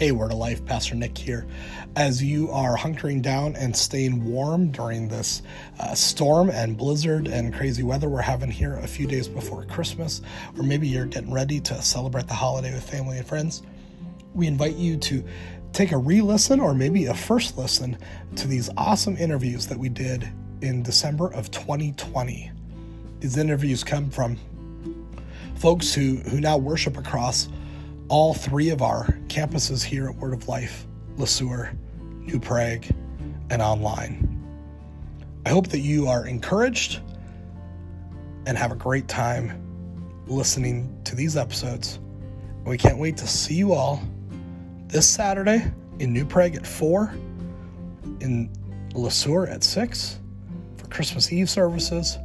Hey, Word of Life, Pastor Nick here. As you are hunkering down and staying warm during this uh, storm and blizzard and crazy weather we're having here a few days before Christmas, or maybe you're getting ready to celebrate the holiday with family and friends, we invite you to take a re listen or maybe a first listen to these awesome interviews that we did in December of 2020. These interviews come from folks who, who now worship across all three of our campuses here at Word of Life, Le Sueur, New Prague, and online. I hope that you are encouraged and have a great time listening to these episodes. We can't wait to see you all this Saturday in New Prague at 4, in Le Sueur at 6 for Christmas Eve services,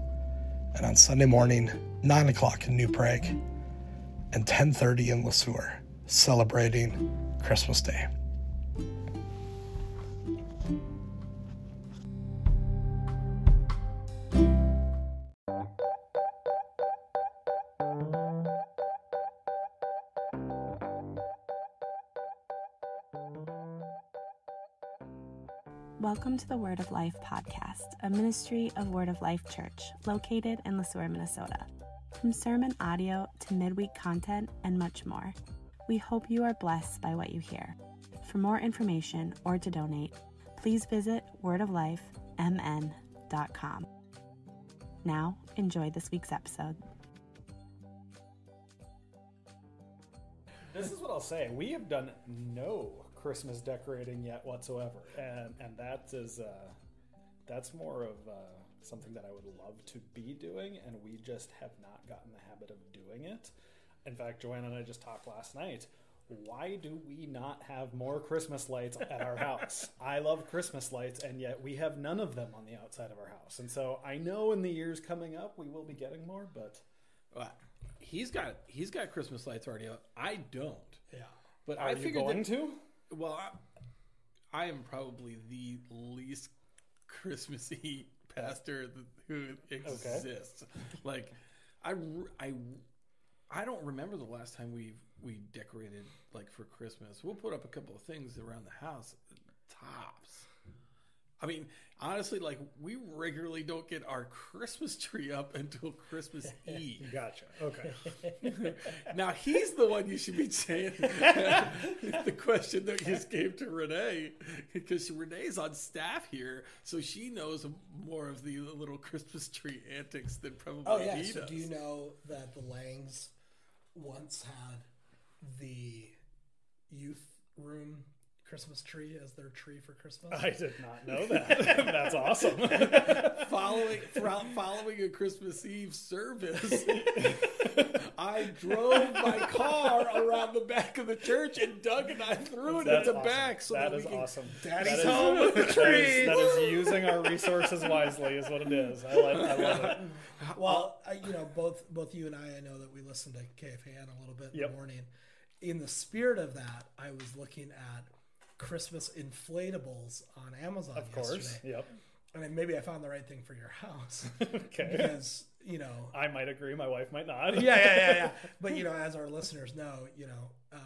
and on Sunday morning, 9 o'clock in New Prague and 10:30 in LeSueur, celebrating Christmas Day. Welcome to the Word of Life podcast, a ministry of Word of Life Church located in LeSueur, Minnesota. From sermon audio to midweek content and much more. We hope you are blessed by what you hear. For more information or to donate, please visit wordoflifemn.com. Now, enjoy this week's episode. This is what I'll say. We have done no Christmas decorating yet whatsoever, and and that is uh, that's more of uh, something that I would love to be doing, and we just have not gotten the habit of doing it. In fact, Joanna and I just talked last night. Why do we not have more Christmas lights at our house? I love Christmas lights, and yet we have none of them on the outside of our house. And so I know in the years coming up we will be getting more, but Well, he's got he's got Christmas lights already up. I don't. yeah. But Are I you figured going that, to? Well, I, I am probably the least Christmassy pastor th- who exists. Like, I, I, I don't remember the last time we we decorated like for Christmas. We'll put up a couple of things around the house, tops. I mean, honestly, like we regularly don't get our Christmas tree up until Christmas Eve. Gotcha. Okay. Now he's the one you should be saying the question that you just gave to Renee because Renee's on staff here, so she knows more of the little Christmas tree antics than probably Oh yeah. So does. do you know that the Langs once had the youth room Christmas tree as their tree for Christmas? I did not know that. That's awesome. following throughout following a Christmas Eve service, I drove my car around the back of the church, and Doug and I threw it That's in the awesome. back so that that, is we can awesome. Daddy's That is- home with the tree. that is using our resources wisely, is what it is. I love, I love it. Well, I, you know, both both you and I, I know that we listened to KFAN a little bit in Yep. the morning. In the spirit of that, I was looking at Christmas inflatables on Amazon Of course. yesterday. Yep. I mean, maybe I found the right thing for your house Okay. because you know I might agree. My wife might not. yeah, yeah, yeah, yeah. But you know, as our listeners know, you know, um,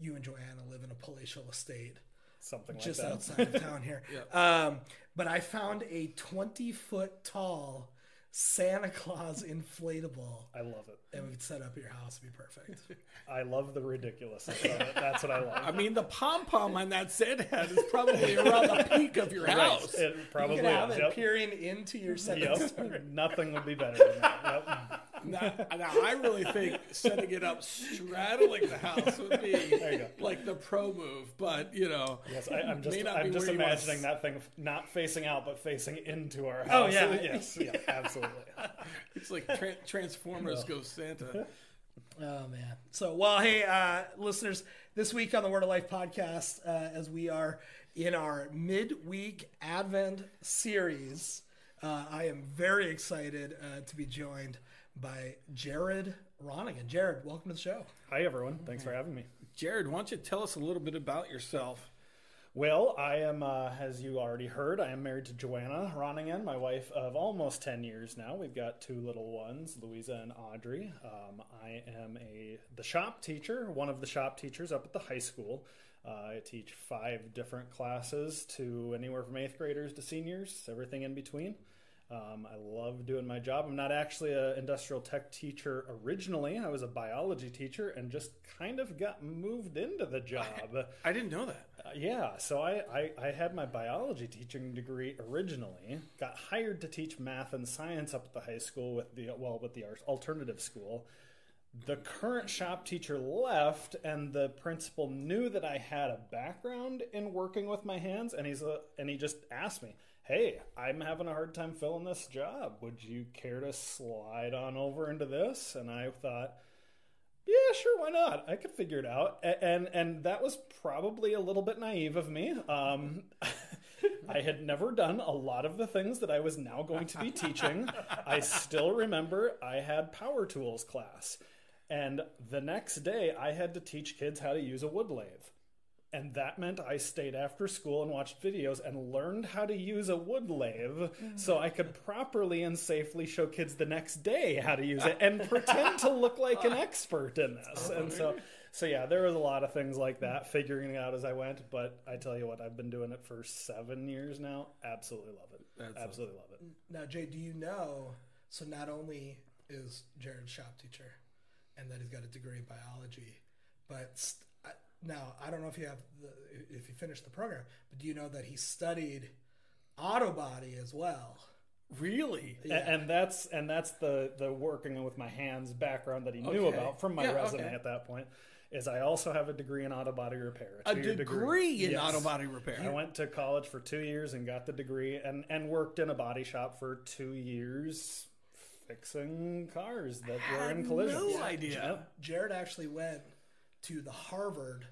you and Joanna live in a palatial estate Something like just that. outside of town here. um, but I found a twenty foot tall Santa Claus inflatable, I love it. and we could set up your house. It'd be perfect. I love the ridiculousness of it. That's what I love. I mean, the pom pom on that Santa hat is probably around the peak of your house. It You probably could have is. it Yep. peering into your second Yep. Nothing would be better than that. Yep. Now, now, I really think setting it up straddling the house would be like the pro move. But you know, Yes, I, I'm just may not I'm be just where you wanna imagining that thing not facing out but facing into our house. Oh, yeah. yes, yeah, absolutely. It's like tra- Transformers Go Santa. Oh man. So well, hey, uh, listeners, this week on the Word of Life podcast, uh, as we are in our midweek Advent series, uh, I am very excited uh, to be joined by Jared Ronningen. Jared, welcome to the show. Hi everyone, thanks for having me. Jared, why don't you tell us a little bit about yourself? Well, I am, uh, as you already heard, I am married to Joanna Ronningen, my wife of almost 10 years now. We've got two little ones, Louisa and Audrey. Um, I am a the shop teacher, one of the shop teachers up at the high school. Uh, I teach five different classes to anywhere from eighth graders to seniors, everything in between. Um, I love doing my job. I'm not actually an industrial tech teacher originally. I was a biology teacher and just kind of got moved into the job. I didn't know that. Uh, yeah, so I, I, I had my biology teaching degree originally. Got hired to teach math and science up at the high school with the well with the alternative school. The current shop teacher left, and the principal knew that I had a background in working with my hands, and he's a, and he just asked me hey, I'm having a hard time filling this job. Would you care to slide on over into this? And I thought, yeah, sure, why not? I could figure it out. And and that was probably a little bit naive of me. Um, I had never done a lot of the things that I was now going to be teaching. I still remember I had power tools class. And the next day, I had to teach kids how to use a wood lathe. And that meant I stayed after school and watched videos and learned how to use a wood lathe so I could properly and safely show kids the next day how to use it and pretend to look like an expert in this. And so so yeah, there was a lot of things like that, figuring it out as I went. But I tell you what, I've been doing it for seven years now. Absolutely love it. That's Absolutely awesome. love it. Now, Jay, do you know? So not only is Jared shop teacher, and that he's got a degree in biology, but now I don't know if you have the, if you finished the program, but do you know that he studied auto body as well? Really? Yeah. And, that's and that's the the working with my hands background that he knew okay. about from my yeah, resume okay. at that point. Is I also have a degree in auto body repair. A, a degree, degree, in yes. auto body repair. I went to college for two years and got the degree, and and worked in a body shop for two years fixing cars that were in collision. No idea. Jared actually went to the Harvard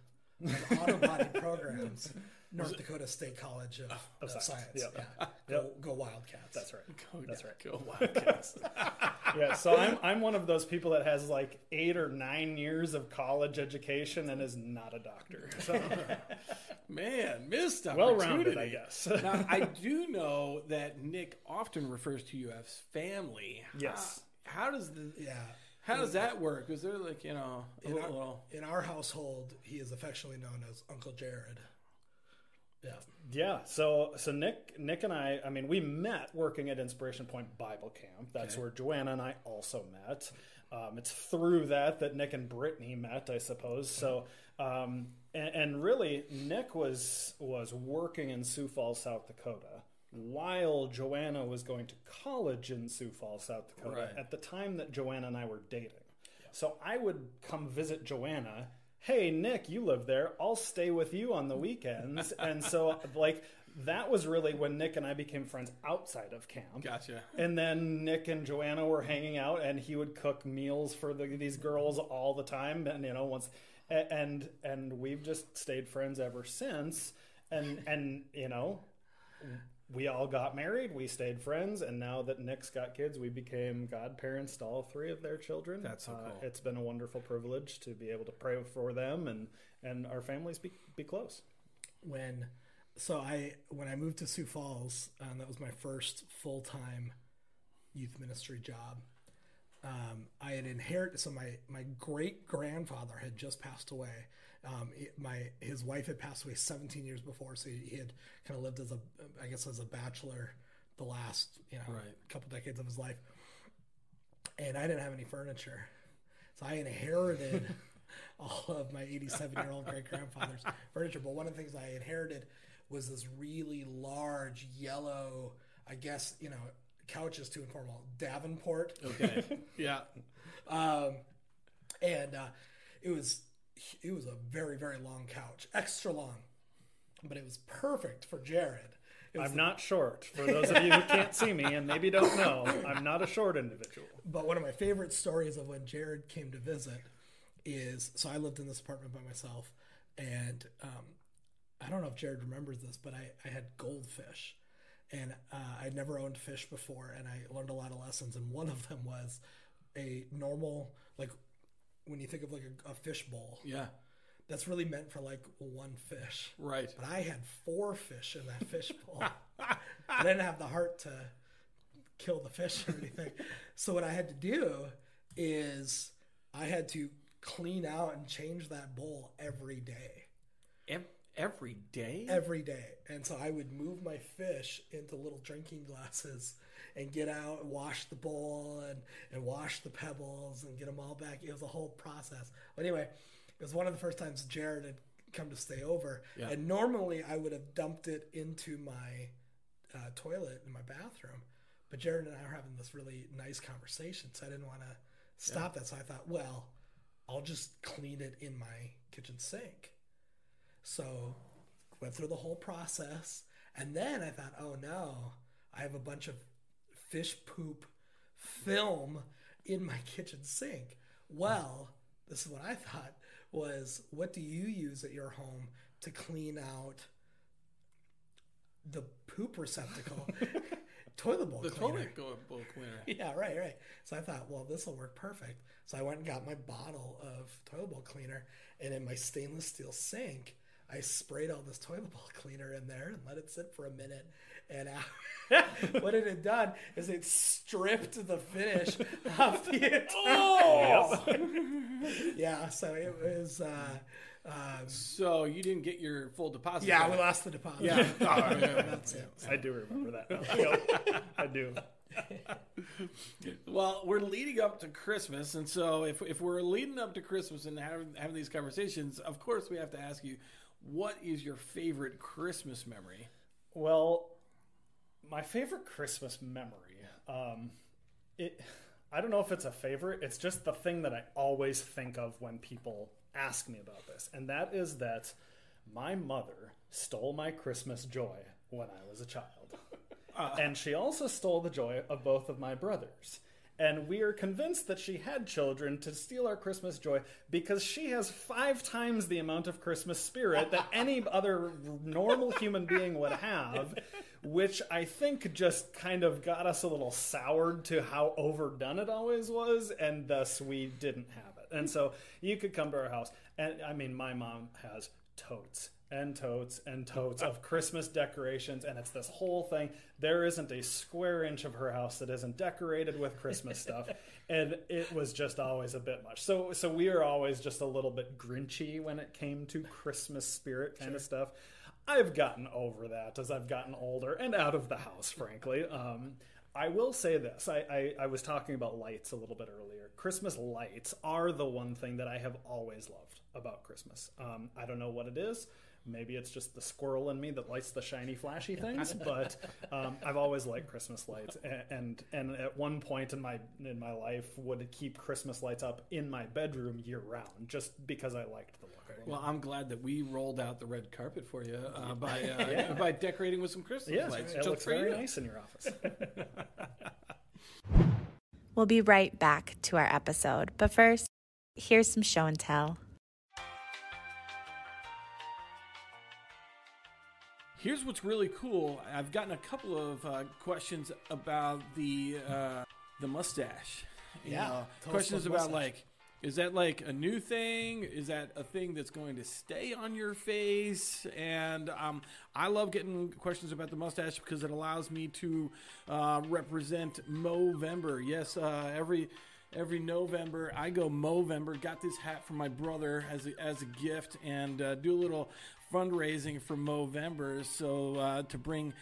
of auto body programs, North Dakota State College of, oh, of Science. Science. Yep. Yeah. Go, yep. go, Wildcats. That's right. Go, That's right. Go Wildcats. yeah. So I'm I'm one of those people that has like eight or nine years of college education and is not a doctor. So. Man, missed opportunity. Well rounded, I guess. now I do know that Nick often refers to you as family. Yes. How, how does the yeah how does that work? Is there like you know in our, in our household, he is affectionately known as Uncle Jared. Yeah. Yeah. So so Nick Nick and I, I mean, we met working at Inspiration Point Bible Camp. That's okay. where Joanna and I also met. Um, it's through that that Nick and Brittany met, I suppose. So um, and, and really, Nick was was working in Sioux Falls, South Dakota while Joanna was going to college in Sioux Falls, South Dakota, right. at the time that Joanna and I were dating. Yeah. So I would come visit Joanna. Hey, Nick, you live there. I'll stay with you on the weekends. and so, like, that was really when Nick and I became friends outside of camp. Gotcha. And then Nick and Joanna were hanging out, and he would cook meals for the, these girls all the time. And you know, once and and we've just stayed friends ever since. And and you know, we all got married, we stayed friends, and now that Nick's got kids, we became godparents to all three of their children. That's so uh, cool. Uh, it's been a wonderful privilege to be able to pray for them and and our families be be close. When so I when I moved to Sioux Falls, um, that was my first full time youth ministry job. Um, I had inherited so my my great grandfather had just passed away um, my his wife had passed away 17 years before, so he had kind of lived as a, I guess, as a bachelor the last you know right. couple decades of his life. And I didn't have any furniture, so I inherited all of my 87 year old great grandfather's furniture. But one of the things I inherited was this really large yellow, I guess you know, couch is too informal, Davenport. Okay, yeah. Um, and uh, it was it was a very very long couch, extra long, but it was perfect for Jared. I'm the, not short. For those of you who can't see me and maybe don't know, I'm not a short individual. But one of my favorite stories of when Jared came to visit is so I lived in this apartment by myself, and um, I don't know if Jared remembers this, but I, I had goldfish, and uh, I'd never owned fish before, and I learned a lot of lessons, and one of them was a normal like when you think of like a, a fish bowl. Yeah. That's really meant for like one fish. Right. But I had four fish in that fish bowl. I didn't have the heart to kill the fish or anything. so what I had to do is I had to clean out and change that bowl every day. Ev- every day. every day. And so I would move my fish into little drinking glasses and get out and wash the bowl and, and wash the pebbles and get them all back. It was a whole process. But anyway, it was one of the first times Jared had come to stay over. Yeah. And normally I would have dumped it into my uh, toilet in my bathroom. But Jared and I were having this really nice conversation. So I didn't want to stop that. So I thought, well, I'll just clean it in my kitchen sink. So went through the whole process, and then I thought, oh no, I have a bunch of fish poop film in my kitchen sink. Well, this is what I thought was what do you use at your home to clean out the poop receptacle? toilet bowl the cleaner. toilet bowl cleaner. Yeah, right, right. So I thought, well, this will work perfect. So I went and got my bottle of toilet bowl cleaner, and in my stainless steel sink, I sprayed all this toilet bowl cleaner in there and let it sit for a minute. And uh, what it had done is it stripped the finish off the entire. Oh! Yeah, so it was. Uh, um, so you didn't get your full deposit. yeah, back. we lost the deposit. Yeah. Oh, yeah. That's it. I do remember that. I do. Well, we're leading up to Christmas, and so if, if we're leading up to Christmas and having, having these conversations, of course we have to ask you, what is your favorite Christmas memory? Well, my favorite Christmas memory. Um, it. I don't know if it's a favorite. It's just the thing that I always think of when people ask me about this, and that is that my mother stole my Christmas joy when I was a child, and she also stole the joy of both of my brothers. And we are convinced that she had children to steal our Christmas joy because she has five times the amount of Christmas spirit that any other normal human being would have, which I think just kind of got us a little soured to how overdone it always was, and thus we didn't have it. And so you could come to our house, and I mean, my mom has totes and totes and totes of Christmas decorations, and it's this whole thing. There isn't a square inch of her house that isn't decorated with Christmas stuff, and it was just always a bit much. So, so we are always just a little bit grinchy when it came to Christmas spirit kind of stuff. I've gotten over that as I've gotten older and out of the house, frankly. Um, I will say this. I, I, I was talking about lights a little bit earlier. Christmas lights are the one thing that I have always loved about Christmas. Um, I don't know what it is. Maybe it's just the squirrel in me that likes the shiny, flashy things. But um, I've always liked Christmas lights, and, and and at one point in my in my life would keep Christmas lights up in my bedroom year round, just because I liked the look of. Well, I'm glad that we rolled out the red carpet for you uh, by uh, by decorating with some Christmas Yes, lights. it looks very you. nice in your office. We'll be right back to our episode, but first, here's some show and tell. Here's what's really cool. I've gotten a couple of uh, questions about the uh, the mustache. You Yeah, know, questions about mustache. like, is that like a new thing? Is that a thing that's going to stay on your face? And um, I love getting questions about the mustache because it allows me to uh, represent Movember. Yes, uh, every every November I go Movember. Got this hat from my brother as a, as a gift, and uh, do a little fundraising for Movember. So uh, to bring.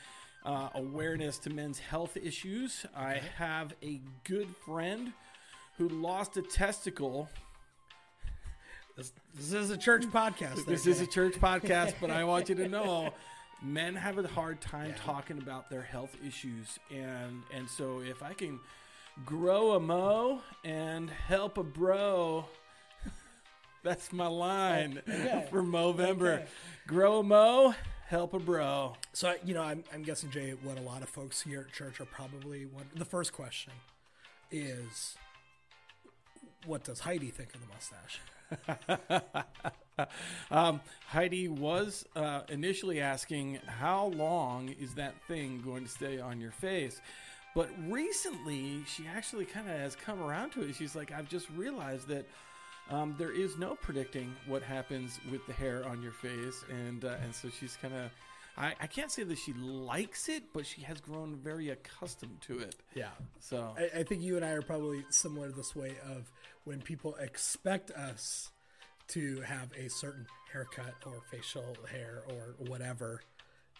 Uh, awareness to men's health issues. I have a good friend who lost a testicle. This, this is a church podcast. This is a church podcast, but I want you to know men have a hard time talking about their health issues. And and so if I can grow a mo and help a bro, that's my line for Movember. Okay. Grow a mo, help a bro. So you know, I'm, I'm guessing Jay, what a lot of folks here at church are probably one. The first question is, what does Heidi think of the mustache? um, Heidi was uh, initially asking, How long is that thing going to stay on your face? But recently, she actually kind of has come around to it. She's like, I've just realized that um, there is no predicting what happens with the hair on your face. And, uh, and so she's kind of. I, I can't say that she likes it, but she has grown very accustomed to it. Yeah. So I, I think you and I are probably similar this way of when people expect us to have a certain haircut or facial hair or whatever,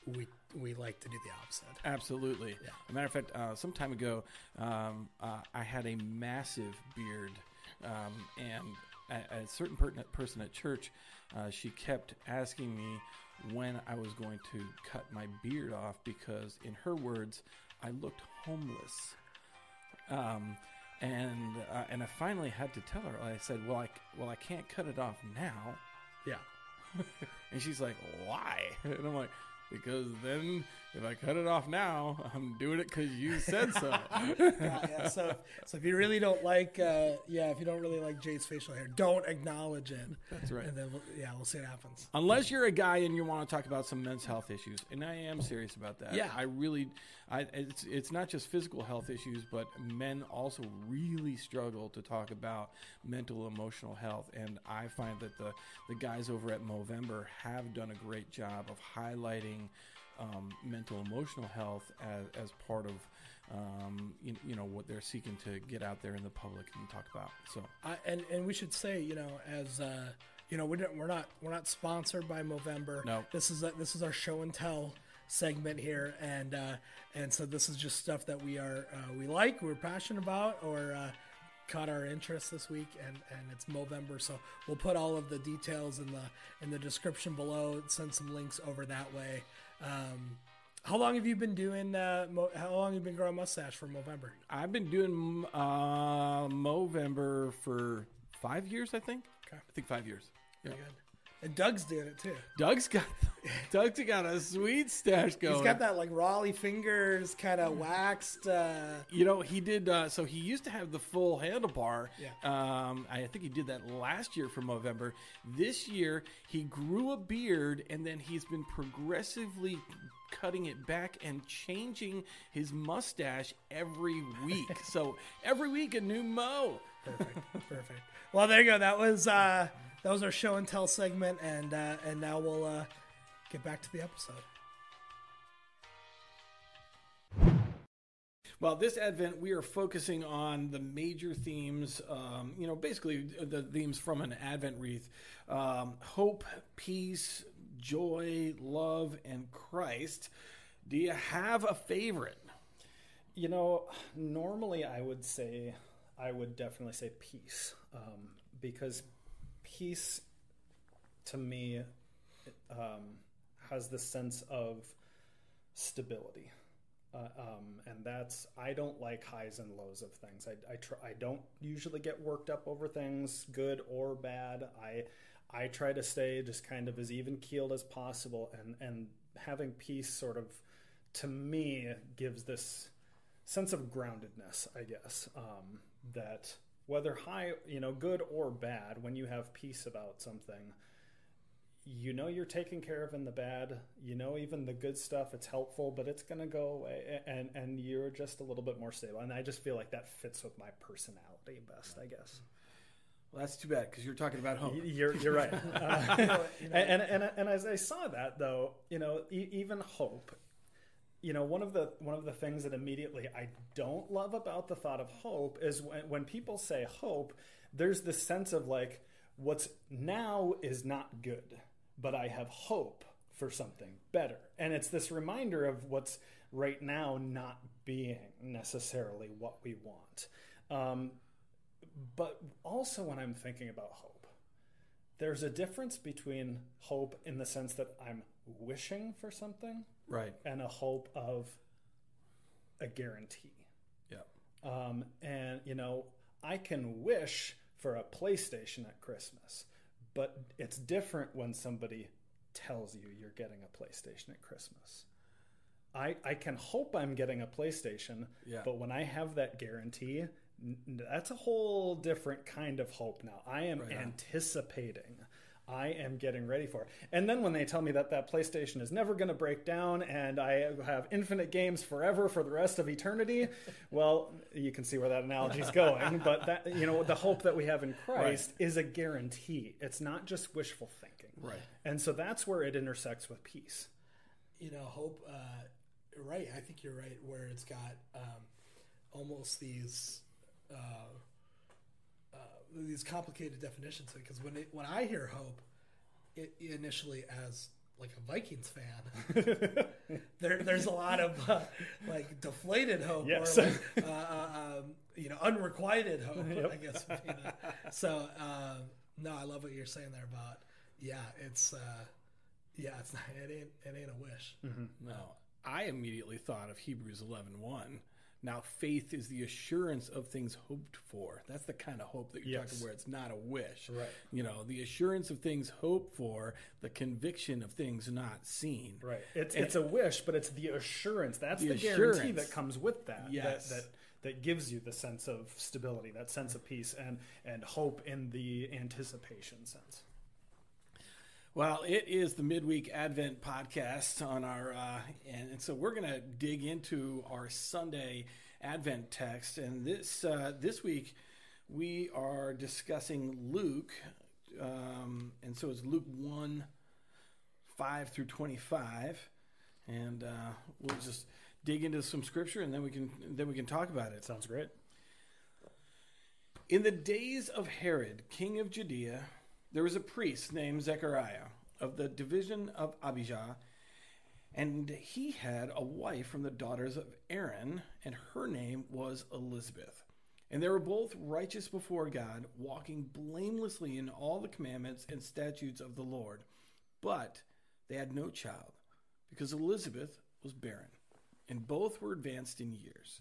we we like to do the opposite. Absolutely. Yeah. As a matter of fact, uh, some time ago, um, uh, I had a massive beard, um, and a, a certain per- person at church, uh, she kept asking me when I was going to cut my beard off because, in her words, I looked homeless. Um, and uh, and I finally had to tell her. I said, "Well, I well I can't cut it off now." Yeah. and she's like, "Why?" And I'm like, because then if I cut it off now, I'm doing it because you said so. yeah, yeah, So, so if you really don't like, uh, yeah, if you don't really like Jay's facial hair, don't acknowledge it. That's right. And then, we'll, yeah, we'll see what happens. Unless you're a guy and you want to talk about some men's health issues, and I am serious about that. Yeah, I really, I it's it's not just physical health issues, but men also really struggle to talk about mental emotional health, and I find that the the guys over at Movember have done a great job of highlighting um, mental emotional health as, as part of um, you, you, know what they're seeking to get out there in the public and talk about. So I, and and we should say you know as uh, you know we're we're not we're not sponsored by Movember. No, this is a, this is our show and tell segment here, and uh, and so this is just stuff that we are uh, we like, we're passionate about, or uh, caught our interest this week, and and it's Movember. So we'll put all of the details in the in the description below. Send some links over that way. Um, how long have you been doing? Uh, Mo- how long have you been growing mustache for Movember? I've been doing uh, Movember for five years, I think. Okay. I think five years. Yeah. Good. And Doug's doing it too. Doug's got Doug's got a sweet stash going. He's got that like Rollie Fingers kind of waxed. Uh... You know, he did. Uh, so he used to have the full handlebar. Yeah. Um, I think he did that last year for November. This year he grew a beard, and then he's been progressively cutting it back and changing his mustache every week. so every week a new mo. Perfect. Perfect. Well, there you go. That was. Uh, that was our show and tell segment, and uh, and now we'll uh, get back to the episode. Well, this Advent, we are focusing on the major themes, um, you know, basically the themes from an Advent wreath um, hope, peace, joy, love, and Christ. Do you have a favorite? You know, normally I would say, I would definitely say peace, um, because peace to me um, has the sense of stability. Uh, um, and that's I don't like highs and lows of things. I I, try, I don't usually get worked up over things, good or bad. I I try to stay just kind of as even keeled as possible, and and having peace sort of to me gives this sense of groundedness, I guess. Um, that whether high, you know, good or bad, when you have peace about something, you know you're taken care of in the bad. You know even the good stuff, it's helpful, but it's going to go away, and and you're just a little bit more stable. And I just feel like that fits with my personality best, I guess. Well, that's too bad because you're talking about hope. You're, you're right. Uh, and, and, and as I saw that, though, you know, e- even hope you know one of the one of the things that immediately I don't love about the thought of hope is when, when people say hope, there's this sense of like what's now is not good, but I have hope for something better, and it's this reminder of what's right now not being necessarily what we want. Um, but also when I'm thinking about hope, there's a difference between hope in the sense that I'm wishing for something right. And a hope of a guarantee. Yeah. Um, and you know i can wish for a playstation at christmas but it's different when somebody tells you you're getting a playstation at christmas. I i can hope i'm getting a playstation yeah. but when i have that guarantee that's a whole different kind of hope now. I am right anticipating I am getting ready for. And then when they tell me that that PlayStation is never going to break down and I have infinite games forever for the rest of eternity, well, you can see where that analogy is going. but that you know, the hope that we have in Christ right. is a guarantee. It's not just wishful thinking. Right. And so that's where it intersects with peace. You know, hope. Uh, right. I think you're right. Where it's got um, almost these. Uh, these complicated definitions because when it, when I hear hope, it, initially as like a Vikings fan, there, there's a lot of uh, like deflated hope Yes. or like, uh, uh, um, you know unrequited hope. I guess. would be the- so um, no, I love what you're saying there about yeah, it's uh, yeah, it's not it ain't it ain't a wish. No, I immediately thought of Hebrews 11:1. Now, faith is the assurance of things hoped for. That's the kind of hope that you're Yes. talking where it's not a wish. Right. You know, the assurance of things hoped for, the conviction of things not seen. Right. It's And- it's a wish, but it's the assurance. That's The the, guarantee that comes with that. Yes. That, that that gives you the sense of stability, that sense of peace and and hope in the anticipation sense. Well, it is the midweek Advent podcast on our, uh, and, and so we're going to dig into our Sunday Advent text, and this uh, this week we are discussing Luke, um, and so it's Luke one, five through twenty five, and uh, we'll just dig into some scripture, and then we can then we can talk about it. Sounds great. In the days of Herod, king of Judea, there was a priest named Zechariah of the division of Abijah, and he had a wife from the daughters of Aaron, and her name was Elizabeth. And they were both righteous before God, walking blamelessly in all the commandments and statutes of the Lord. But they had no child, because Elizabeth was barren, and both were advanced in years.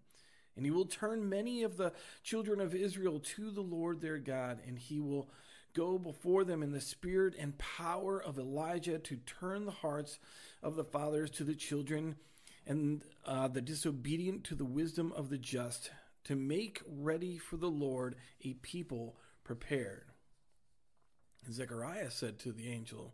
And he will turn many of the children of Israel to the Lord their God, and he will go before them in the spirit and power of Elijah to turn the hearts of the fathers to the children, and uh, the disobedient to the wisdom of the just, to make ready for the Lord a people prepared. And Zechariah said to the angel,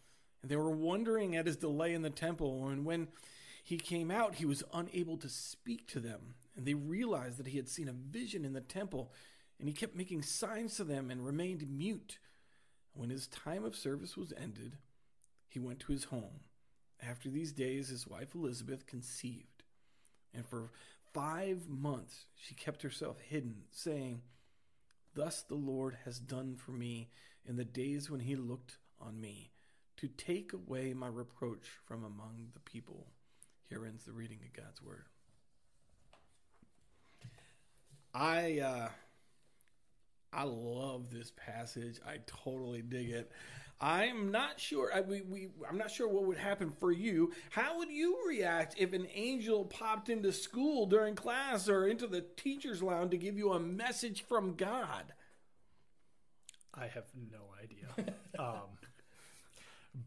and they were wondering at his delay in the temple. And when he came out, he was unable to speak to them. And they realized that he had seen a vision in the temple, and he kept making signs to them and remained mute. When his time of service was ended, he went to his home. After these days, his wife Elizabeth conceived, and for five months she kept herself hidden, saying, Thus the Lord has done for me in the days when he looked on me, to take away my reproach from among the people. Here ends the reading of God's word. I uh, I love this passage. I totally dig it. I'm not sure. I, we, we, I'm not sure what would happen for you. How would you react if an angel popped into school during class or into the teacher's lounge to give you a message from God? I have no idea. um,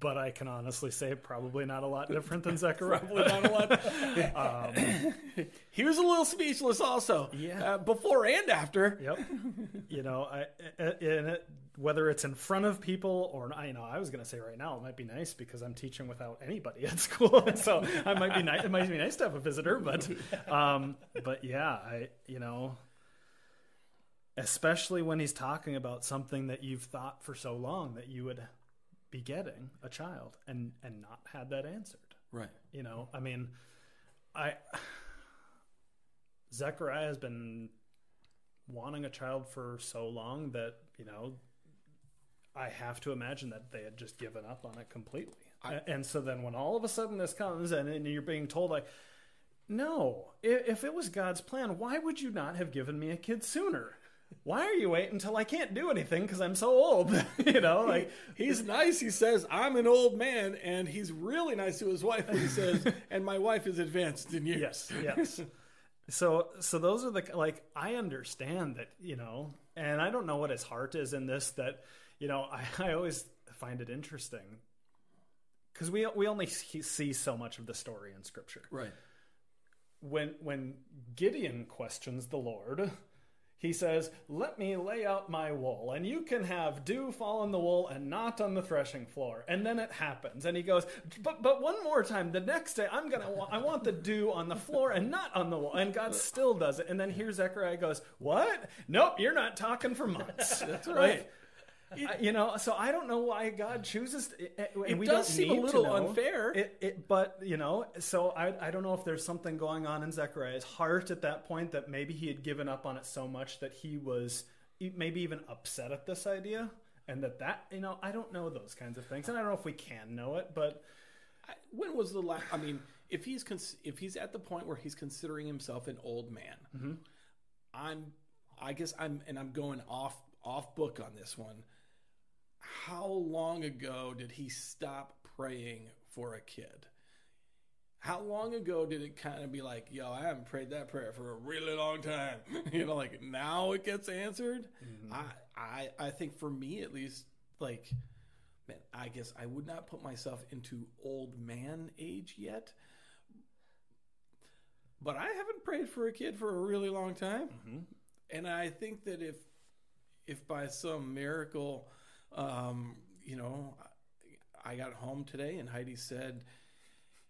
but I can honestly say probably not a lot different than Zechariah. Probably not a lot. Um, he was a little speechless, also. Yeah. Uh, before and after. Yep. you know, I, it, whether it's in front of people or I you know, I was going to say right now it might be nice because I'm teaching without anybody at school, so I might be nice. It might be nice to have a visitor, but, um, but yeah, I you know, especially when he's talking about something that you've thought for so long that you would begetting a child and and not had that answered. Right. You know, I mean, I Zechariah has been wanting a child for so long that you know I have to imagine that they had just given up on it completely. I, and so then when all of a sudden this comes and, and you're being told like no if, if it was god's plan why would you not have given me a kid sooner why are you waiting until I can't do anything because I'm so old? you know, like he's nice. He says, I'm an old man. And he's really nice to his wife when he says, and my wife is advanced in years. Yes, yes. so, so those are the, like, I understand that, you know, and I don't know what his heart is in this that, you know, I, I always find it interesting because we, we only see so much of the story in scripture. Right. When, when Gideon questions the Lord, he says, Let me lay out my wool, and you can have dew fall on the wool and not on the threshing floor. And then it happens. And he goes, But but one more time, the next day I'm gonna wa- I want the dew on the floor and not on the wool. And God still does it. And then here Zechariah goes, What? Nope, you're not talking for months. That's right. Like, you know, so I don't know why God chooses. To, it we does seem a little unfair. It, it, but you know, so I, I don't know if there's something going on in Zechariah's heart at that point that maybe he had given up on it so much that he was maybe even upset at this idea, and that that you know, I don't know those kinds of things, and I don't know if we can know it, but when was the last? I mean, if he's cons- if he's at the point where he's considering himself an old man, mm-hmm. I'm, I guess I'm, and I'm going off off book on this one how long ago did he stop praying for a kid? How long ago did it kind of be like, yo, I haven't prayed that prayer for a really long time? you know, like now it gets answered. Mm-hmm. I, I, I think for me at least, like, man, I guess I would not put myself into old man age yet. But I haven't prayed for a kid for a really long time. Mm-hmm. And I think that if, if by some miracle, um, you know, I got home today and Heidi said,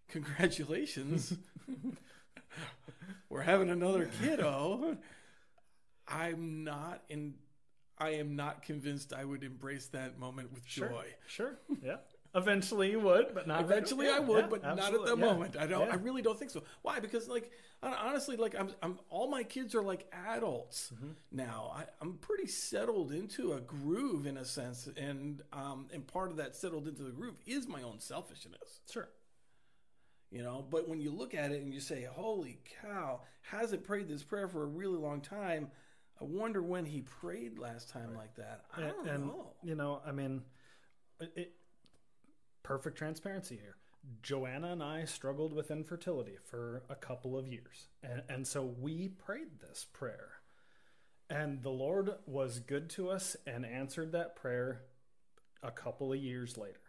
Congratulations. We're having another kiddo. I'm not in I am not convinced I would embrace that moment with sure, joy. Sure. Yeah. Eventually you would, but not eventually right I would, yeah, but absolutely. not at the yeah. moment. I don't. Yeah. I really don't think so. Why? Because like honestly, like I'm, I'm all my kids are like adults mm-hmm. now. I, am pretty settled into a groove in a sense, and um, and part of that settled into the groove is my own selfishness. Sure. You know, but when you look at it and you say, "Holy cow!" Hasn't prayed this prayer for a really long time. I wonder when he prayed last time right. like that. I don't and, know. You know, I mean, it, perfect transparency here. Joanna and I struggled with infertility for a couple of years. And, and so we prayed this prayer. And the Lord was good to us and answered that prayer a couple of years later.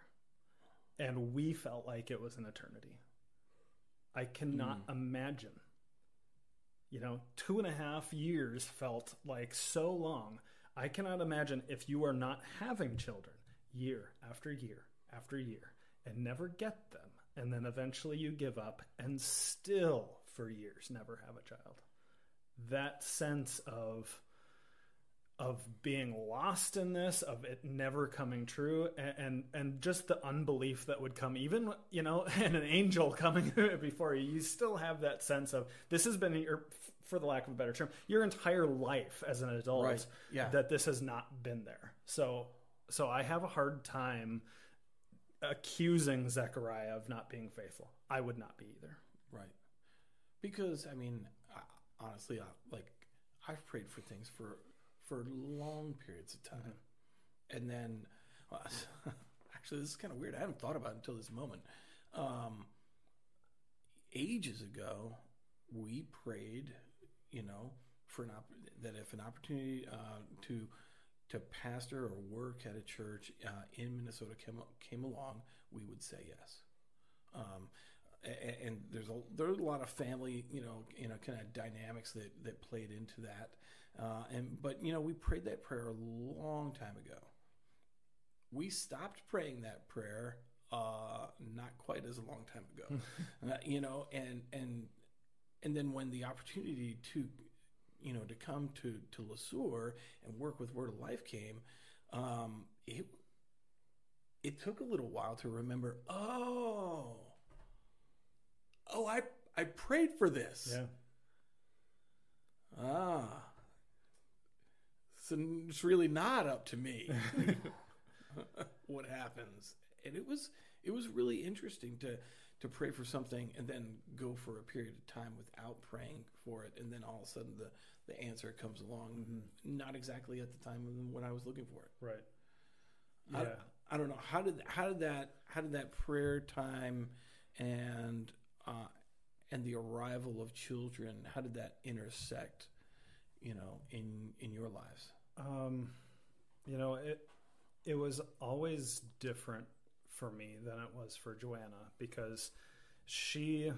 And we felt like it was an eternity. I cannot mm. imagine. You know, two and a half years felt like so long. I cannot imagine if you are not having children year after year after year and never get them. And then eventually you give up and still for years never have a child. That sense of of being lost in this, of it never coming true, and, and, and just the unbelief that would come, even you know, and an angel coming before you, you still have that sense of this has been your, for the lack of a better term, your entire life as an adult. Right. Yeah. That this has not been there. So so I have a hard time accusing Zechariah of not being faithful. I would not be either. Right. Because I mean, honestly, I, like I've prayed for things for for long periods of time, mm-hmm. and then well, actually, this is kind of weird. I haven't thought about it until this moment. Um, ages ago, we prayed, you know, for an op- that if an opportunity uh, to to pastor or work at a church uh, in Minnesota came, came along, we would say yes. Um, and, and, there's a there's a lot of family, you know, you know, kind of dynamics that that played into that. Uh, and but you know, we prayed that prayer a long time ago. We stopped praying that prayer uh, not quite as a long time ago, uh, you know, and and and then when the opportunity to you know, to come to to Le Sueur and work with Word of Life came, um, it it took a little while to remember. Oh, oh, I I prayed for this. Yeah. Ah, so it's really not up to me what happens, and it was it was really interesting to to pray for something and then go for a period of time without praying for it, and then all of a sudden the the answer comes along, not exactly at the time when I was looking for it. Right. I- Yeah. I, don't know how did how did that how did that prayer time and uh, and the arrival of children how did that intersect you know in in your lives Um, you know, it it was always different for me than it was for Joanna because she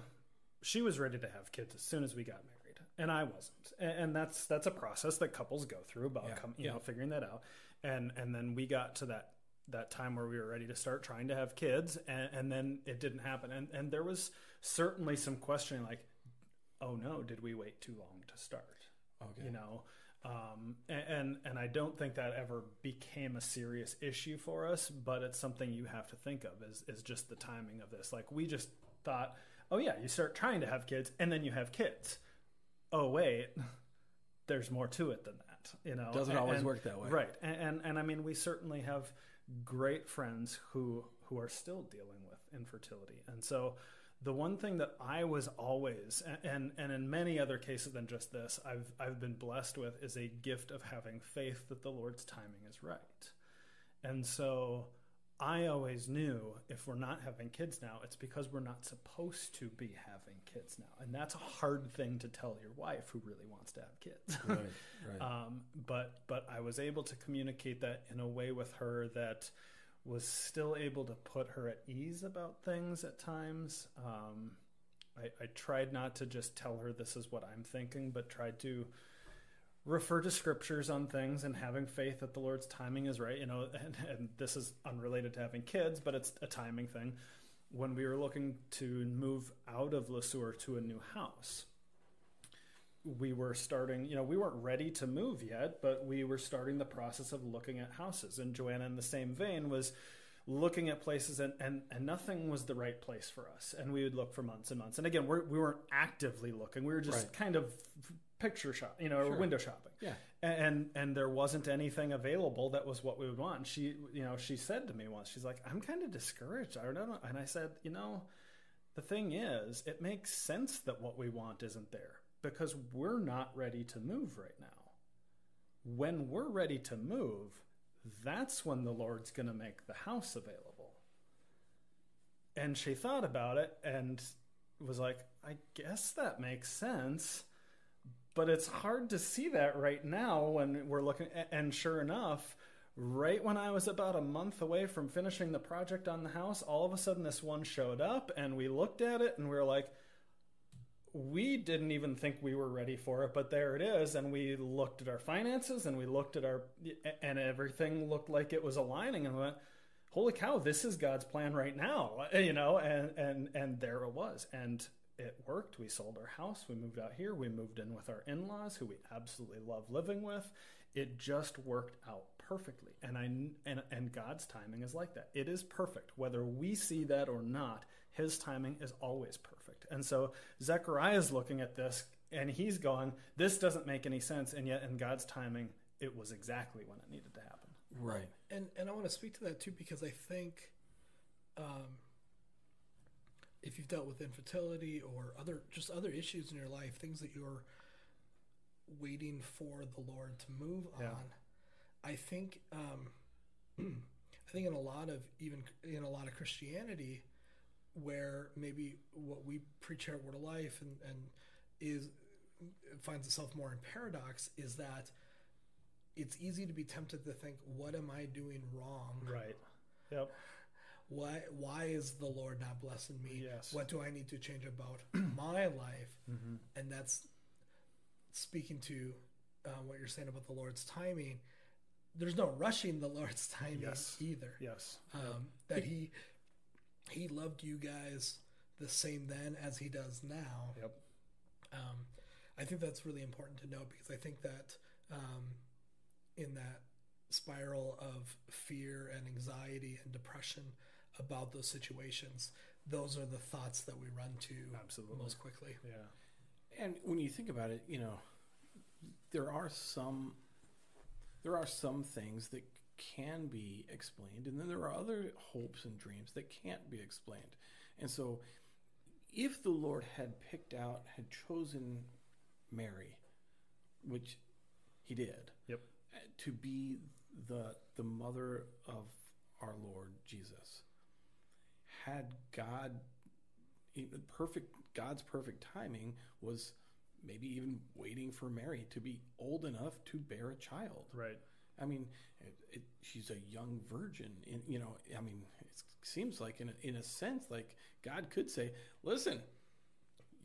she was ready to have kids as soon as we got married, and I wasn't. And, and that's that's a process that couples go through about Yeah, com- you yeah. know figuring that out. And and then we got to that that time where we were ready to start trying to have kids, and, and then it didn't happen. And and there was certainly some questioning, like, oh no, did we wait too long to start? okay you know um, a- and and I don't think that ever became a serious issue for us, but it's something you have to think of is is just the timing of this. Like we just thought, oh yeah, you start trying to have kids, and then you have kids. Oh wait, there's more to it than that. You know, Doesn't And- always and- work that way. right? And, and and I mean, we certainly have great friends who who are still dealing with infertility, and so the one thing that I was always and and in many other cases than just this, I've I've been blessed with is a gift of having faith that the Lord's timing is right. And so I always knew if we're not having kids now, it's because we're not supposed to be having kids now. And that's a hard thing to tell your wife who really wants to have kids. right right Um, but but I was able to communicate that in a way with her that was still able to put her at ease about things at times. Um, I, I tried not to just tell her this is what I'm thinking, but tried to refer to scriptures on things and having faith that the Lord's timing is right. You know, and, and this is unrelated to having kids, but it's a timing thing. When we were looking to move out of Le Sueur to a new house, we were starting, you know, we weren't ready to move yet, but we were starting the process of looking at houses. And Joanna, in the same vein, was looking at places, and, and, and nothing was the right place for us. And we would look for months and months. And again, we're, we weren't actively looking, we were just Right. kind of picture shop, you know, or window shopping. yeah And and there wasn't anything available that was what we would want. And she, you know, she said to me once, she's like, "I'm kind of discouraged. I don't know." And I said, "You know, the thing is, it makes sense that what we want isn't there because we're not ready to move right now. When we're ready to move, that's when the Lord's going to make the house available." And she thought about it and was like, "I guess that makes sense." But it's hard to see that right now when we're looking and sure enough right when i was about a month away from finishing the project on the house all of a sudden this one showed up and we looked at it and we were like we didn't even think we were ready for it but there it is. And we looked at our finances and we looked at our and everything looked like it was aligning and we went holy cow this is god's plan right now you know and and and there it was. And it worked. We sold our house. We moved out here. We moved in with our in laws, who we absolutely love living with. It just worked out perfectly. And I and and God's timing is like that. It is perfect, whether we see that or not. His timing is always perfect. And so Zechariah is looking at this, and he's going, "This doesn't make any sense." And yet, in God's timing, it was exactly when it needed to happen. right and and I want to speak to that too because I think, um, if you've dealt with infertility or other just other issues in your life, things that you're waiting for the Lord to move Yeah. on, I think, um, I think in a lot of even in a lot of Christianity, where maybe what we preach here at Word of Life and and is finds itself more in paradox is that it's easy to be tempted to think, what am I doing wrong? Right. Yep. Why why is the Lord not blessing me? Yes. What do I need to change about my life? Mm-hmm. And that's speaking to uh, what you're saying about the Lord's timing. There's no rushing the Lord's timing Yes. either. Yes. Um, that he he loved you guys the same then as he does now. Yep. Um, I think that's really important to know because I think that um, in that spiral of fear and anxiety and depression about those situations, those are the thoughts that we run to Absolutely. most quickly. Yeah. And when you think about it, you know, there are some there are some things that can be explained, and then there are other hopes and dreams that can't be explained. And so, if the Lord had picked out, had chosen Mary, which He did, Yep. uh, to be the the mother of our Lord Jesus, had God perfect God's perfect timing was maybe even waiting for Mary to be old enough to bear a child. Right. I mean, it, it, she's a young virgin. In, you know, I mean, it seems like in a, in a sense, like God could say, "Listen,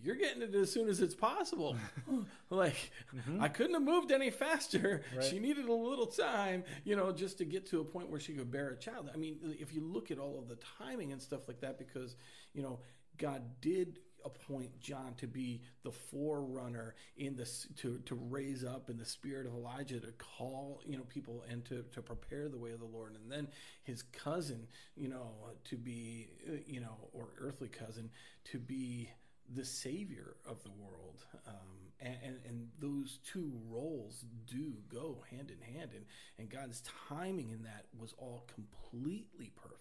you're getting it as soon as it's possible." like I couldn't have moved any faster. Right. She needed a little time, you know, just to get to a point where she could bear a child. I mean, if you look at all of the timing and stuff like that, because you know, God did appoint John to be the forerunner in this to to raise up in the spirit of Elijah to call you know people and to to prepare the way of the Lord and then his cousin you know to be uh, you know or earthly cousin to be the savior of the world um, and, and and those two roles do go hand in hand and and God's timing in that was all completely perfect.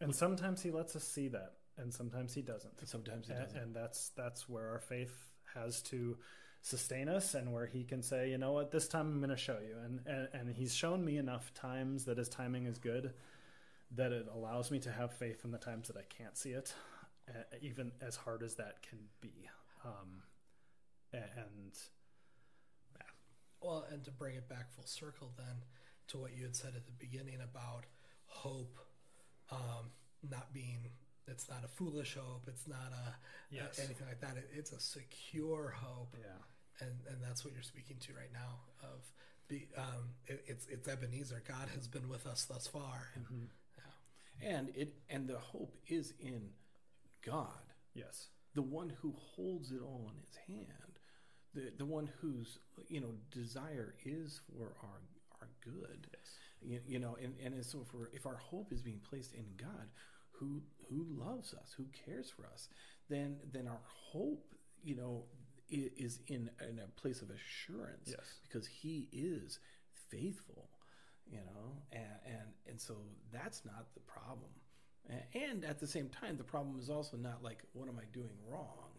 And sometimes he lets us see that, and sometimes he doesn't. sometimes it and, doesn't. and that's that's where our faith has to sustain us and where he can say you know what? This time i'm going to show you. And, and and he's shown me enough times that his timing is good that it allows me to have faith in the times that i can't see it even as hard as that can be um, a- and Well, and to bring it back full circle then to what you had said at the beginning about hope um, not being, it's not a foolish hope, it's not a, Yes. a- anything like that. It, it's a secure hope. yeah And, and that's what you're speaking to right now of be, um, it, it's, it's Ebenezer. God has been with us thus far. And, yeah. and it and the hope is in God yes the one who holds it all in his hand, the the one whose you know desire is for our our good. yes You, you know, and, and so if we're, if our hope is being placed in God, who who loves us, who cares for us, then then our hope, you know, is in in a place of assurance Yes. because He is faithful, you know, and and and so that's not the problem. And at the same time, the problem is also not like what am I doing wrong,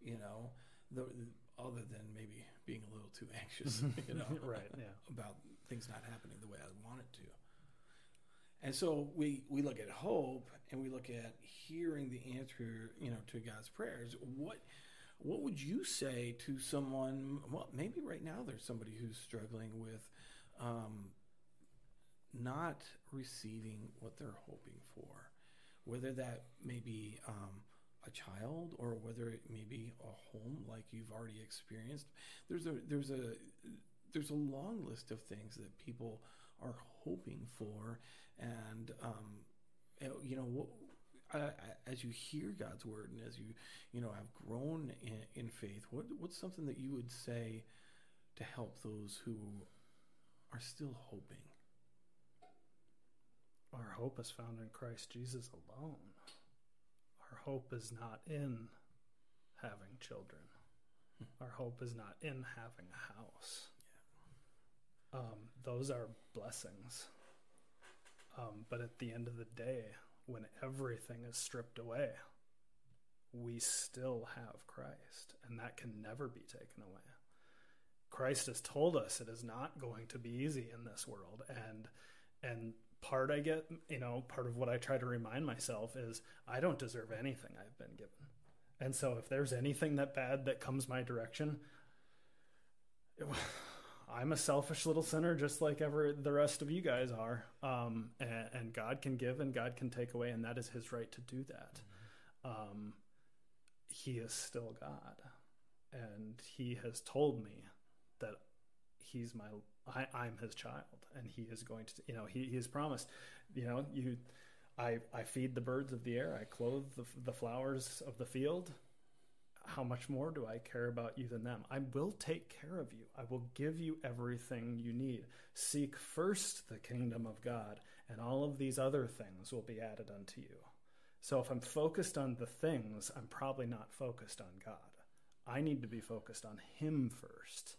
you know, the, other than maybe being a little too anxious, you know, right yeah about things not happening the way I want it to. And so we we look at hope and we look at hearing the answer, you know, to God's prayers. What what would you say to someone? Well, maybe right now there's somebody who's struggling with um, not receiving what they're hoping for, whether that may be um, a child or whether it may be a home like you've already experienced. There's a there's a there's a long list of things that people are hoping for, and um, uh, you know what. I, as you hear God's word and as you you know have grown in, in faith, what what's something that you would say to help those who are still hoping? Our hope is found in Christ Jesus alone. Our hope is not in having children. Our hope is not in having a house. Um, those are blessings. Um, but at the end of the day, when everything is stripped away, we still have Christ, and that can never be taken away. Christ has told us it is not going to be easy in this world, and and part I get, you know, part of what I try to remind myself is I don't deserve anything I've been given. And so if there's anything that bad that comes my direction, I'm a selfish little sinner just like ever the rest of you guys are. Um, and, and God can give and God can take away, and that is his right to do that. Um, he is still God. And he has told me he's my I, I'm his child and he is going to you know he, he has promised you know you I I feed the birds of the air I clothe the, the flowers of the field how much more do I care about you than them? I will take care of you. I will give you everything you need. Seek first the kingdom of God, and all of these other things will be added unto you. So if I'm focused on the things, I'm probably not focused on God. I need to be focused on Him first,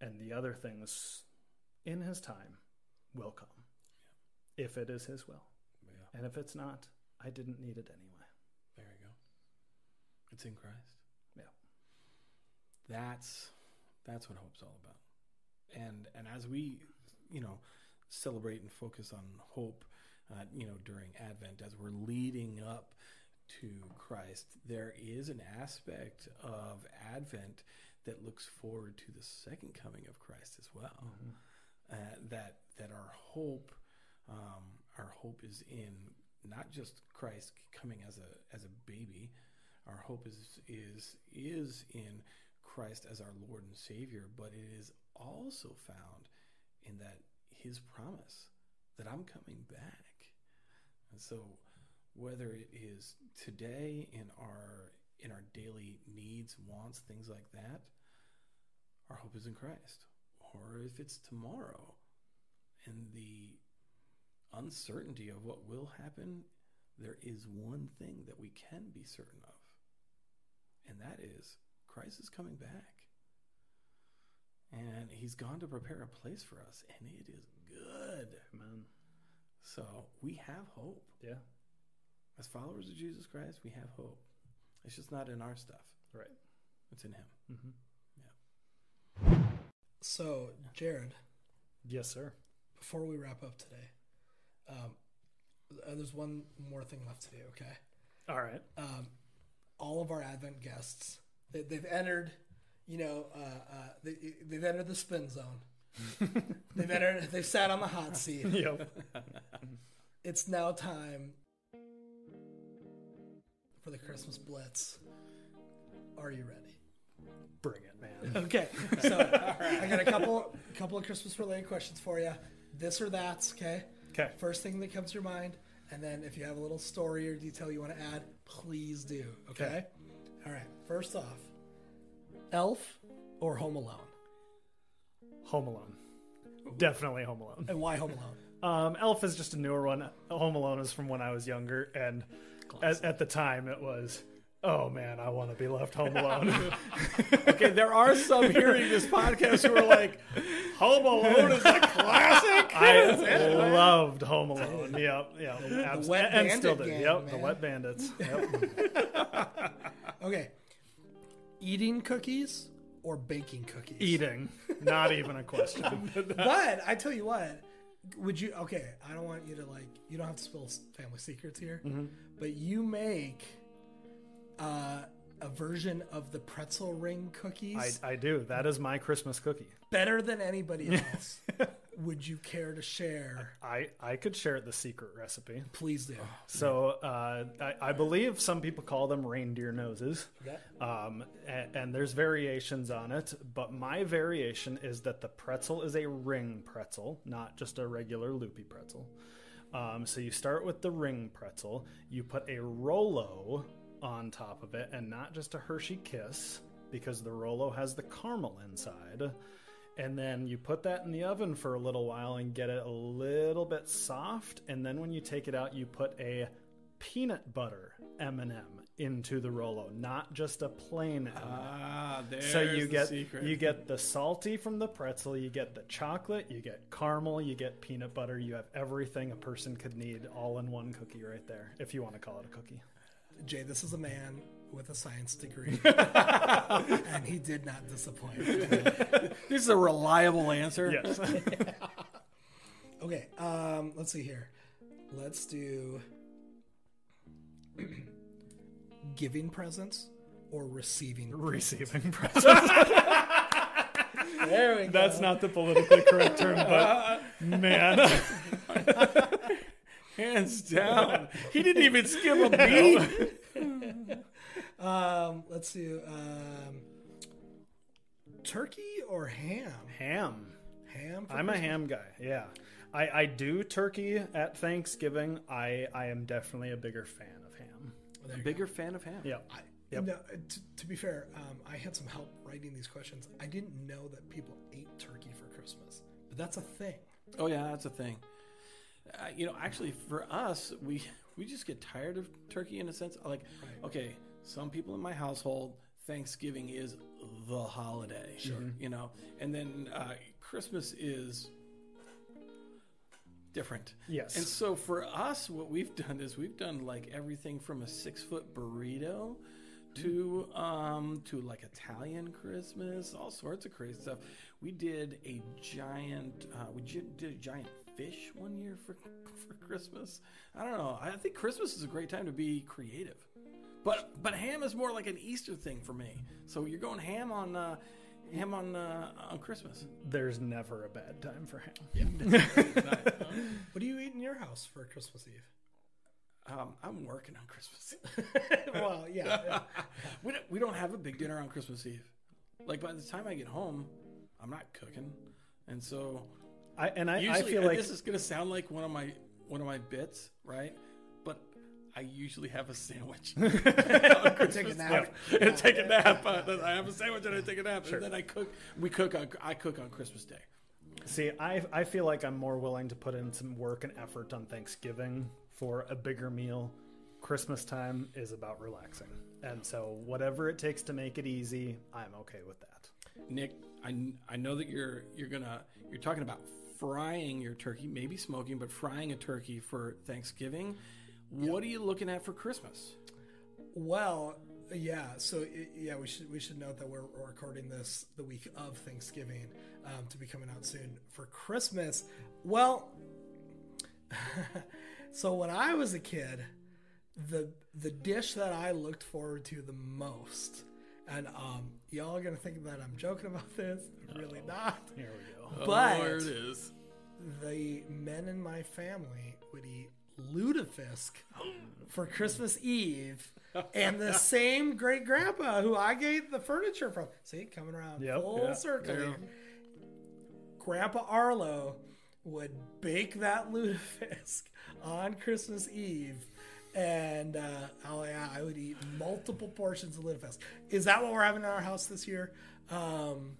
and the other things in His time will come if it is His will. Yeah. And if it's not, I didn't need it anyway. There you go. It's in Christ. Yeah. That's that's what hope's all about. And and as we, you know, celebrate and focus on hope, uh, you know, during Advent, as we're leading up to Christ, there is an aspect of Advent that looks forward to the second coming of Christ as well. Uh, that that our hope, um, our hope is in not just Christ coming as a as a baby. Our hope is is is in Christ as our Lord and Savior, but it is also found in that His promise that I'm coming back. And so, whether it is today in our in our daily needs, wants, things like that, our hope is in Christ. Or if it's tomorrow and the uncertainty of what will happen, there is one thing that we can be certain of, and that is Christ is coming back. And he's gone to prepare a place for us, and it is good. Amen. So we have hope. Yeah. As followers of Jesus Christ, we have hope. It's just not in our stuff, Right. it's in him. Mm-hmm. So, Jared, Yes, sir. before we wrap up today, um, uh, there's one more thing left to do. Okay. All right. um, all of our Advent guests. They, they've entered, you know, uh, uh, they, they've entered the spin zone. they've entered. They've sat on the hot seat. Yep. It's now time for the Christmas Blitz. Are you ready? Man. Okay, so I got a couple couple of Christmas related questions for you. This or that's okay. Okay. First thing that comes to your mind, and then if you have a little story or detail you want to add, please do. Okay. Okay. All right. First off, Elf or Home Alone, Home Alone. Definitely Home Alone. and why Home Alone? Um, Elf is just a newer one. Home Alone is from when I was younger, and at, at the time it was, oh man, I want to be left home alone. Okay, there are some hearing this podcast who are like, Home Alone is a classic. I loved Home Alone. Yep, yep. abs- Wet and still do. gang, yep, the. Wet Bandits. Yep. Okay, eating cookies or baking cookies? Eating, not even a question. But I tell you what, would you? Okay, I don't want you to like. You don't have to spill family secrets here, Mm-hmm. but you make uh, a version of the pretzel ring I, cookies I do. That is my Christmas cookie. better than anybody else. would you care to share? I, I could share the secret recipe. Please do. So uh, I, I believe some people call them reindeer noses. Okay. Um, and, and there's variations on it, but my variation is that the pretzel is a ring pretzel, not just a regular loopy pretzel. Um, so you start with the ring pretzel, you put a Rolo on top of it, and not just a Hershey Kiss, because the Rolo has the caramel inside. And then you put that in the oven for a little while and get it a little bit soft. And then when you take it out, you put a peanut butter M&M into the Rolo, not just a plain M&M. Ah, there's So you the get secret. you get the salty from the pretzel, you get the chocolate, you get caramel, you get peanut butter. You have everything a person could need all in one cookie right there, if you want to call it a cookie. Jay, this is a man with a science degree, and he did not disappoint. This is a reliable answer. Yes. Okay, um, let's see here. Let's do giving presents or receiving. Receiving presents. There we go. That's not the politically correct term, but man, Hands down. He didn't even skip a beat. Um, let's see. Um, turkey or ham? ham. Ham. for I'm a ham guy. Yeah, I, I do turkey at Thanksgiving. I I am definitely a bigger fan of ham. There you Bigger fan of ham. Yeah. go. Yep. No, uh, to, to be fair, um, I had some help writing these questions. I didn't know that people ate turkey for Christmas, but that's a thing. Oh yeah, that's a thing. Uh, you know, actually, for us, we we just get tired of turkey in a sense. Like, okay, some people in my household, Thanksgiving is the holiday. Sure. You know, and then uh, Christmas is different. Yes. And so for us, what we've done is we've done like everything from a six foot burrito to um to like Italian Christmas, all sorts of crazy stuff. We did a giant uh, we did a giant fish one year for for Christmas. I don't know. I think Christmas is a great time to be creative. But but ham is more like an Easter thing for me. So you're going ham on uh, ham on uh, on Christmas. There's never a bad time for ham. What do you eat in your house for Christmas Eve? Um, I'm working on Christmas. well, yeah, yeah. we don't, we don't have a big dinner on Christmas Eve. Like by the time I get home, I'm not cooking, and so I and I, I usually feel and like this is gonna sound like one of my one of my bits, right? But I usually have a sandwich. Take a nap. and take a nap. I have a sandwich and I take a nap, and then I cook. We cook on I cook on Christmas Day. See, I I feel like I'm more willing to put in some work and effort on Thanksgiving for a bigger meal. Christmas time is about relaxing. And so whatever it takes to make it easy, I'm okay with that. Nick, I, I know that you're you're gonna you're talking about frying your turkey, maybe smoking, but frying a turkey for Thanksgiving. What are you looking at for Christmas? Well, yeah. So yeah, we should we should note that we're we're recording this the week of Thanksgiving um, to be coming out soon for Christmas. Well, so when I was a kid, the the dish that I looked forward to the most, and um, y'all are gonna think that I'm joking about this. I'm really not. Here we go. But oh, there it is. the men in my family would eat lutefisk for Christmas Eve, and the same great grandpa who I gave the furniture from. See, coming around Yep, full yeah, circle. Yeah. Grandpa Arlo would bake that lutefisk on Christmas Eve. And uh, oh yeah, I would eat multiple portions of lutefisk. Is that what we're having in our house this year? Um,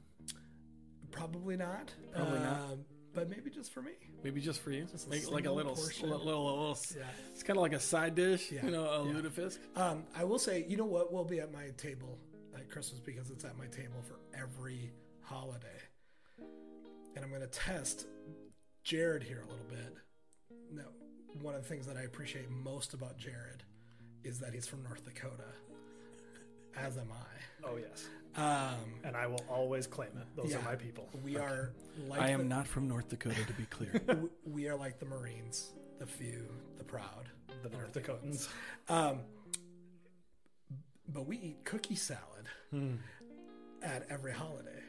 probably not. Probably not. Um, but maybe just for me. Maybe just for you, Just a make like a little, portion. little, little, little Yeah. It's kind of like a side dish, Yeah. you know, a Yeah. lutefisk. Um, I will say, you know what will be at my table at Christmas because it's at my table for every holiday. And I'm going to test Jared here a little bit. Now, one of the things that I appreciate most about Jared is that he's from North Dakota, as am I. Oh yes. Um, And I will always claim it. Those yeah, are my people. We are like I am the, not from North Dakota, to be clear. we are like the Marines, the few, the proud. The North Dakotans. Um, but we eat cookie salad Hmm. at every holiday.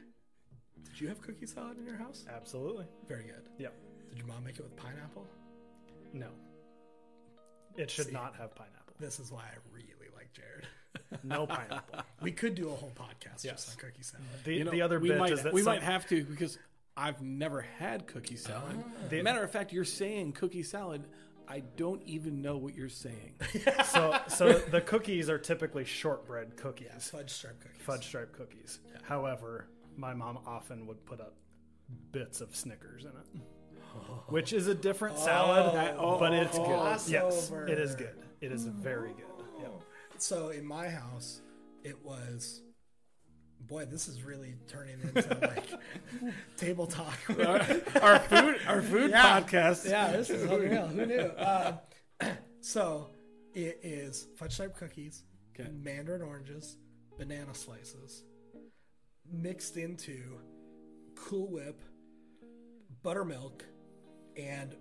Did you have cookie salad in your house? Absolutely. Very good. Yep. Did your mom make it with pineapple? No. It should See. not have pineapple. This is why I really like Jared. No pineapple. We could do a whole podcast Yes. just on cookie salad. The, You know, the other we bit might, is that we some- might have to because I've never had cookie salad. Ah. The- Matter of fact, you're saying cookie salad. I don't even know what you're saying. so so the cookies are typically shortbread cookies, Yeah, fudge stripe cookies. fudge stripe cookies. However, my mom often would put up bits of Snickers in it, oh. which is a different salad, oh, but it's oh, good. Yes, Crossover. it is good. It is very good. Yep. So in my house, it was. Boy, this is really turning into like table talk. our food, our food Yeah. podcast. Yeah, this is unreal. Who knew? Um, so it is fudge type cookies, Okay. mandarin oranges, banana slices, mixed into Cool Whip, buttermilk, and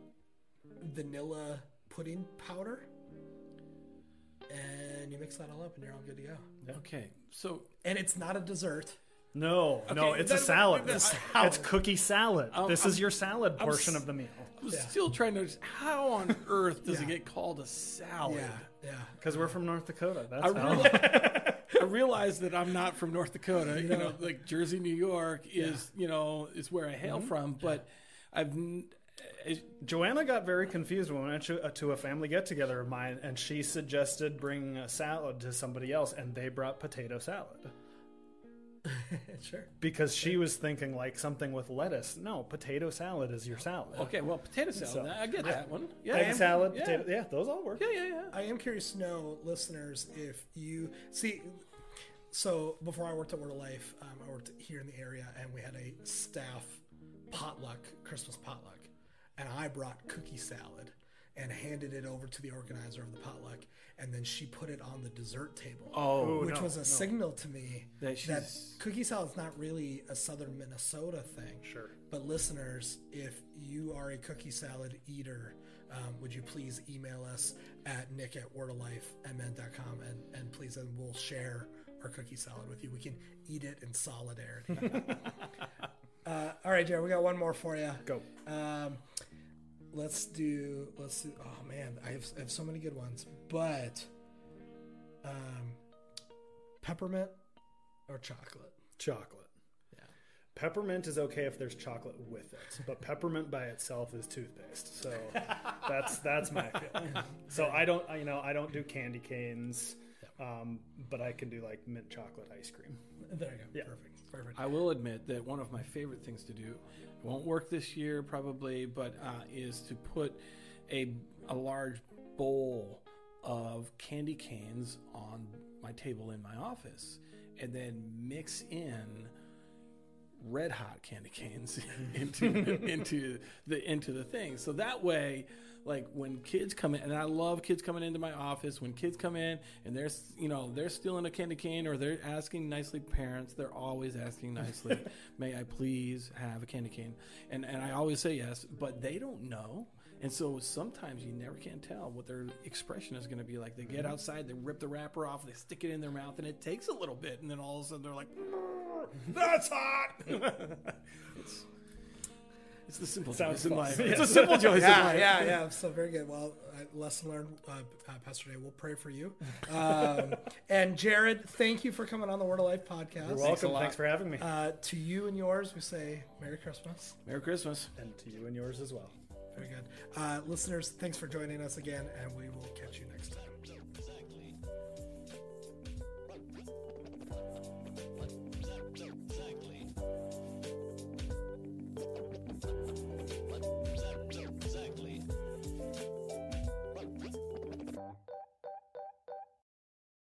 vanilla pudding powder. And you mix that all up, and you're all good to go. Okay, so And it's not a dessert. No, no, Okay, it's a then- salad. then- It's, I- it's cookie salad. Um, this I'm- is your salad portion s- of the meal I'm Yeah. still trying to. Just how on earth does it Yeah. get called a salad? Yeah, yeah. because we're from North Dakota. That's I, how. realize, I realize that I'm not from North Dakota. You know, like Jersey, New York is you know is where I hail from. But I've n- Joanna got very confused when we went to, uh, a family get together of mine, and she suggested bringing a salad to somebody else, and they brought potato salad sure. because she was thinking like something with lettuce. No, potato salad is your salad. Okay, well, potato salad. So- I get that one. Yeah, Egg salad, yeah. potato. Yeah, those all work. Yeah, yeah, yeah. I am curious to know, listeners, if you see. So before I worked at Word of Life, um, I worked here in the area, and we had a staff potluck, Christmas potluck, and I brought cookie salad and handed it over to the organizer of the potluck, and then she put it on the dessert table. Oh, which no, was a no. signal to me That that, she's- cookie salad's not really a southern Minnesota thing. Sure. But listeners, if you are a cookie salad eater, um, would you please email us at nick at wordoflifemn.com and, and please and we'll share our cookie salad with you. We can eat it in solidarity. uh, all right, Jared, we got one more for you. Go. Um, let's do. Let's do. Oh man, I have, I have so many good ones. But um, peppermint or chocolate? Chocolate. Yeah. Peppermint is okay if there's chocolate with it, but peppermint by itself is toothpaste. So that's that's my feeling. So I don't, you know, I don't do candy canes, um, but I can do like mint chocolate ice cream. There you go. Yeah. Perfect. Perfect. I will admit that one of my favorite things to do, it won't work this year probably, but uh, is to put a, a large bowl of candy canes on my table in my office and then mix in red hot candy canes into into the into the thing. So that way, like when kids come in, and I love kids coming into my office. When kids come in and they're you know they're stealing a candy cane or they're asking nicely, parents they're always asking nicely, "May I please have a candy cane?" And and I always say yes, but they don't know. And so sometimes you never can tell what their expression is going to be like. They get mm-hmm. outside, they rip the wrapper off, they stick it in their mouth, and it takes a little bit, and then all of a sudden they're like, "That's hot." it's it's the simple Sounds joys in life. Yeah. It's the simple joys in yeah, life. yeah, yeah. So very good. Well, uh, lesson learned, uh, uh, Pastor Day. We'll pray for you. Um, and Jared, thank you for coming on the Word of Life podcast. You're welcome. lot. Thanks for having me, Uh, to you and yours, we say Merry Christmas. Merry Christmas. and to you and yours as well. Very good. Uh, listeners, thanks for joining us again, and we will catch you next time.